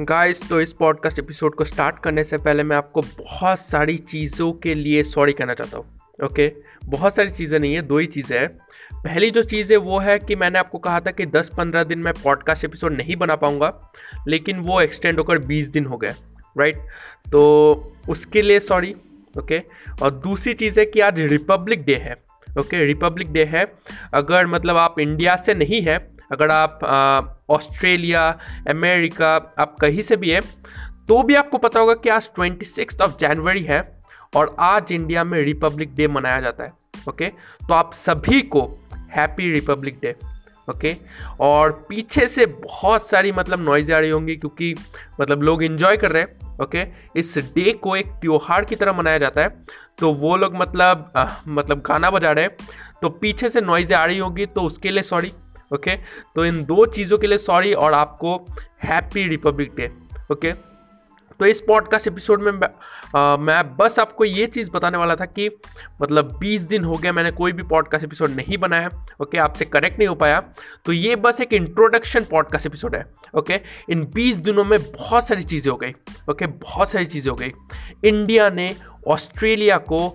Guys तो इस podcast episode को स्टार्ट करने से पहले मैं आपको बहुत सारी चीज़ों के लिए सॉरी कहना चाहता हूँ ओके बहुत सारी चीज़ें नहीं है, दो ही चीज़ें हैं। पहली जो चीज़ है वो है कि मैंने आपको कहा था कि 10-15 दिन मैं पॉडकास्ट एपिसोड नहीं बना पाऊँगा, लेकिन वो एक्सटेंड होकर 20 दिन हो गए राइट तो उसके लिए सॉरी ओके और दूसरी चीज़ है कि आज रिपब्लिक डे है ओके रिपब्लिक डे है, अगर मतलब आप इंडिया से नहीं है, अगर आप ऑस्ट्रेलिया अमेरिका आप कहीं से भी है तो भी आपको पता होगा कि आज ट्वेंटी सिक्स ऑफ़ जनवरी है और आज इंडिया में रिपब्लिक डे मनाया जाता है ओके तो आप सभी को हैप्पी रिपब्लिक डे ओके और पीछे से बहुत सारी मतलब नॉइज़ आ रही होंगी क्योंकि मतलब लोग इन्जॉय कर रहे हैं ओके इस डे को एक त्यौहार की तरह मनाया जाता है तो वो लोग मतलब आ, मतलब गाना बजा रहे हैं तो पीछे से नॉइज़ें आ रही होंगी तो उसके लिए सॉरी ओके? तो इन दो चीज़ों के लिए सॉरी और आपको हैप्पी रिपब्लिक डे ओके? तो इस पॉडकास्ट एपिसोड में आ, मैं बस आपको ये चीज़ बताने वाला था कि मतलब 20 दिन हो गया मैंने कोई भी पॉडकास्ट एपिसोड नहीं बनाया ओके? आपसे कनेक्ट नहीं हो पाया। तो ये बस एक इंट्रोडक्शन पॉडकास्ट एपिसोड है ओके? इन 20 दिनों में बहुत सारी चीज़ें हो गई ओके? बहुत सारी चीज़ें हो गई। इंडिया ने ऑस्ट्रेलिया को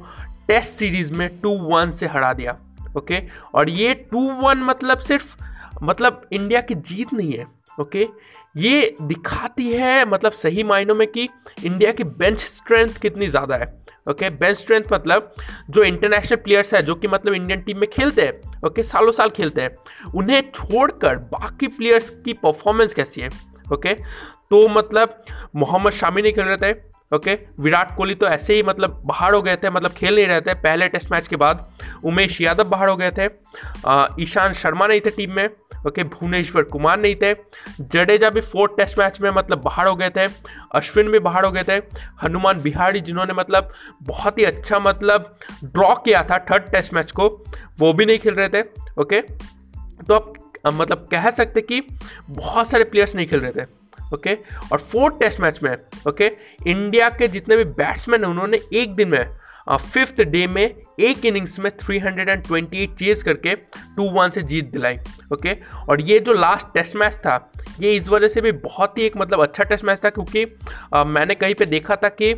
टेस्ट सीरीज़ में टू वन से हरा दिया। ओके? और ये टू वन मतलब सिर्फ़ मतलब इंडिया की जीत नहीं है, ओके? ये दिखाती है मतलब सही मायनों में कि इंडिया की बेंच स्ट्रेंथ कितनी ज़्यादा है, ओके? बेंच स्ट्रेंथ मतलब जो इंटरनेशनल प्लेयर्स है, जो कि मतलब इंडियन टीम में खेलते हैं, ओके? सालों साल खेलते हैं, उन्हें छोड़कर बाकी प्लेयर्स की परफॉर्मेंस कैसी है, ओके? तो मतलब मोहम्मद शामी नहीं खेल रहे थे, ओके? विराट कोहली तो ऐसे ही मतलब बाहर हो गए थे मतलब खेल नहीं रहे थे, पहले टेस्ट मैच के बाद। उमेश यादव बाहर हो गए थे। ईशान शर्मा नहीं थे टीम में। ओके, भुवनेश्वर कुमार नहीं थे। जडेजा भी फोर्थ टेस्ट मैच में मतलब बाहर हो गए थे। अश्विन भी बाहर हो गए थे। हनुमान बिहारी जिन्होंने मतलब बहुत ही अच्छा मतलब ड्रॉ किया था थर्ड टेस्ट मैच को, वो भी नहीं खेल रहे थे। ओके तो आप मतलब कह सकते कि बहुत सारे प्लेयर्स नहीं खेल रहे थे। ओके, और फोर्थ टेस्ट मैच में, ओके, इंडिया के जितने भी बैट्समैन हैं, उन्होंने एक दिन में फिफ्थ डे में एक इनिंग्स में 328 चेज करके टू वन से जीत दिलाई ओके और ये जो लास्ट टेस्ट मैच था ये इस वजह से भी बहुत ही एक मतलब अच्छा टेस्ट मैच था क्योंकि आ, मैंने कहीं पे देखा था कि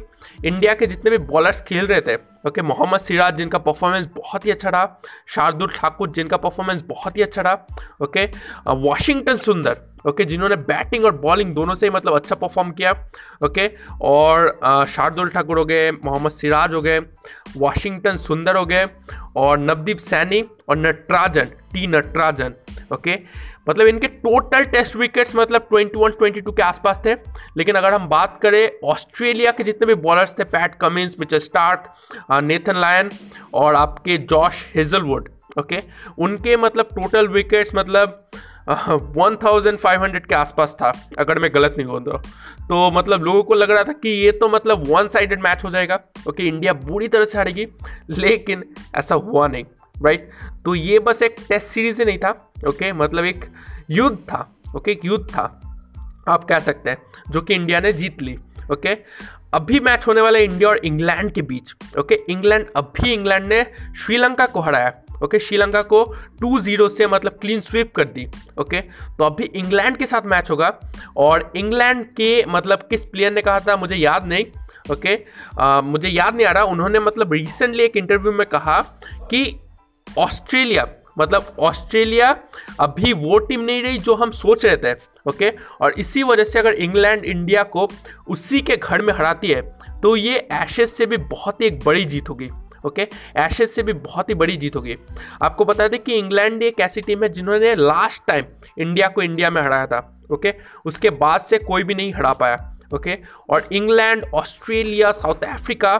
इंडिया के जितने भी बॉलर्स खेल रहे थे ओके मोहम्मद सिराज जिनका परफॉर्मेंस बहुत ही अच्छा रहा शार्दुल ठाकुर जिनका परफॉर्मेंस बहुत ही अच्छा रहा ओके वॉशिंगटन सुंदर ओके, जिन्होंने बैटिंग और बॉलिंग दोनों से ही मतलब अच्छा परफॉर्म किया, ओके? और शार्दुल ठाकुर हो गए, मोहम्मद सिराज हो गए, वॉशिंगटन सुंदर हो गए, और नवदीप सैनी और नटराजन, टी नटराजन, ओके? मतलब इनके टोटल टेस्ट विकेट्स मतलब 21 22 के आसपास थे। लेकिन अगर हम बात करें ऑस्ट्रेलिया के जितने भी बॉलर्स थे, Pat Cummins, Mitchell Starc Nathan Lyon और आपके जॉश हेजलवुड, ओके? उनके मतलब टोटल विकेट्स मतलब वन थाउज़ेंड फाइव हंड्रेड के आसपास था, अगर मैं गलत नहीं हूँ तो मतलब लोगों को लग रहा था कि ये तो मतलब वन साइडेड मैच हो जाएगा। ओके इंडिया बुरी तरह से हारेगी, लेकिन ऐसा हुआ नहीं राइट तो ये बस एक टेस्ट सीरीज़ ही नहीं था ओके मतलब एक युद्ध था ओके एक युद्ध था, आप कह सकते हैं, जो कि इंडिया ने जीत ली ओके अभी मैच होने वाला इंडिया और इंग्लैंड के बीच ओके इंग्लैंड अभी इंग्लैंड ने श्रीलंका को हराया। ओके श्रीलंका को टू ज़ीरो से मतलब क्लीन स्वीप कर दी ओके? तो अभी इंग्लैंड के साथ मैच होगा और इंग्लैंड के मतलब किस प्लेयर ने कहा था मुझे याद नहीं ओके? आ, मुझे याद नहीं आ रहा। उन्होंने मतलब रिसेंटली एक इंटरव्यू में कहा कि ऑस्ट्रेलिया मतलब ऑस्ट्रेलिया अभी वो टीम नहीं रही जो हम सोच रहे थे ओके? और इसी वजह से अगर इंग्लैंड इंडिया को उसी के घर में हराती है तो ये एशेज से भी बहुत ही एक बड़ी जीत होगी। ओके? एशेज से भी बहुत ही बड़ी जीत होगी। आपको बता दें कि इंग्लैंड एक ऐसी टीम है जिन्होंने लास्ट टाइम इंडिया को इंडिया में हराया था ओके? उसके बाद से कोई भी नहीं हरा पाया ओके? और इंग्लैंड ऑस्ट्रेलिया साउथ अफ्रीका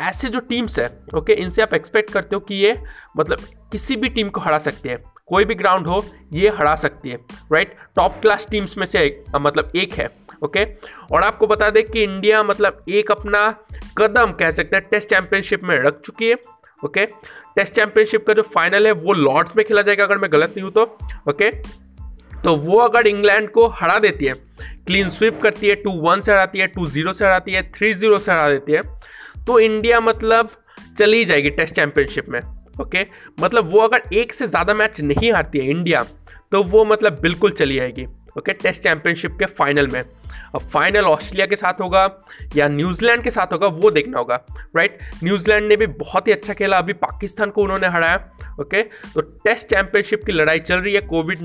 ऐसे जो टीम्स है ओके? इनसे आप एक्सपेक्ट करते हो कि ये मतलब किसी भी टीम को हरा सकते हैं। कोई भी ग्राउंड हो ये हरा सकती है राइट टॉप क्लास टीम्स में से एक, मतलब एक है। ओके? और आपको बता दें कि इंडिया मतलब एक अपना कदम कह सकते हैं, टेस्ट चैंपियनशिप में रख चुकी है, ओके? टेस्ट चैंपियनशिप का जो फाइनल है, वो लॉर्ड्स में खेला जाएगा, अगर मैं गलत नहीं हूँ तो ओके? तो वो अगर इंग्लैंड को हरा देती है, क्लीन स्वीप करती है, टू वन से हराती है, टू ज़ीरो से हराती है, थ्री ज़ीरो से हरा देती है तो इंडिया मतलब चली जाएगी टेस्ट चैंपियनशिप में, ओके? मतलब वो अगर एक से ज़्यादा मैच नहीं हारती है इंडिया तो वो मतलब बिल्कुल चली जाएगी ओके? टेस्ट चैंपियनशिप के फाइनल में। फाइनल ऑस्ट्रेलिया के साथ होगा या न्यूजीलैंड के साथ होगा, वो देखना होगा राइट न्यूजीलैंड ने भी बहुत ही अच्छा खेला, अभी पाकिस्तान को उन्होंने हराया ओके तो टेस्ट चैंपियनशिप की लड़ाई चल रही है कोविड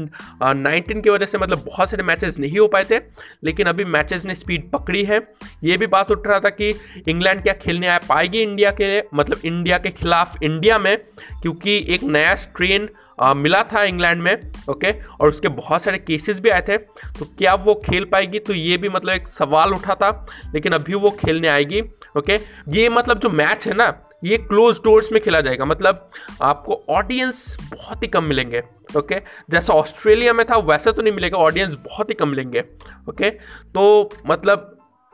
नाइन्टीन की वजह से मतलब बहुत सारे मैचेस नहीं हो पाए थे, लेकिन अभी मैचेस ने स्पीड पकड़ी है। ये भी बात उठ रहा था कि इंग्लैंड क्या खेलने आ पाएगी इंडिया के मतलब इंडिया के खिलाफ इंडिया में, क्योंकि एक नया स्ट्रेन आ, मिला था इंग्लैंड में ओके? और उसके बहुत सारे केसेस भी आए थे। तो क्या वो खेल पाएगी? तो ये भी मतलब एक सवाल उठा था लेकिन अभी वो खेलने आएगी ओके? ये मतलब जो मैच है ना ये क्लोज डोर्स में खेला जाएगा। मतलब आपको ऑडियंस बहुत ही कम मिलेंगे ओके? जैसा ऑस्ट्रेलिया में था वैसा तो नहीं मिलेगा ऑडियंस बहुत ही कम मिलेंगे ओके? तो मतलब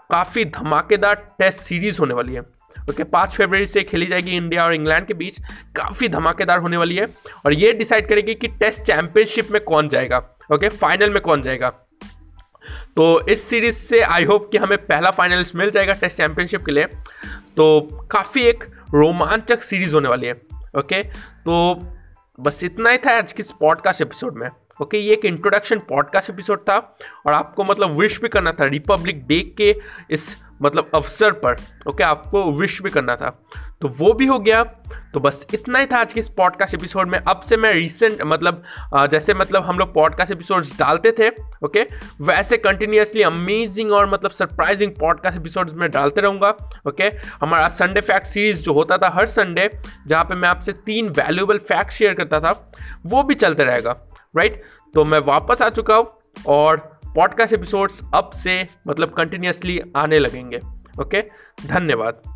काफ़ी धमाकेदार टेस्ट सीरीज़ होने वाली है। ओके पाँच फरवरी से खेली जाएगी इंडिया और इंग्लैंड के बीच। काफ़ी धमाकेदार होने वाली है। और ये डिसाइड करेगी कि टेस्ट चैंपियनशिप में कौन जाएगा। ओके फाइनल में कौन जाएगा। तो इस सीरीज़ से आई होप कि हमें पहला फाइनल्स मिल जाएगा टेस्ट चैंपियनशिप के लिए। तो काफ़ी एक रोमांचक सीरीज़ होने वाली है। ओके तो बस इतना ही था आज की पॉडकास्ट एपिसोड में। ओके ये एक इंट्रोडक्शन पॉडकास्ट एपिसोड था। और आपको मतलब विश भी करना था। रिपब्लिक डे के इस मतलब अवसर पर ओके आपको विश भी करना था। तो वो भी हो गया। तो बस इतना ही था आज के इस पॉडकास्ट एपिसोड में। अब से मैं रिसेंट मतलब जैसे मतलब हम लोग पॉडकास्ट एपिसोड्स डालते थे ओके वैसे कंटिन्यूसली अमेजिंग और मतलब सरप्राइजिंग पॉडकास्ट एपिसोड में डालते रहूँगा ओके हमारा संडे फैक्ट सीरीज़ जो होता था हर संडे जहाँ पे मैं आपसे तीन वैल्यूएबल फैक्ट शेयर करता था, वो भी चलते रहेगा राइट तो मैं वापस आ चुका हूँ और पॉडकास्ट एपिसोड्स अब से मतलब कंटिन्यूसली आने लगेंगे। ओके धन्यवाद।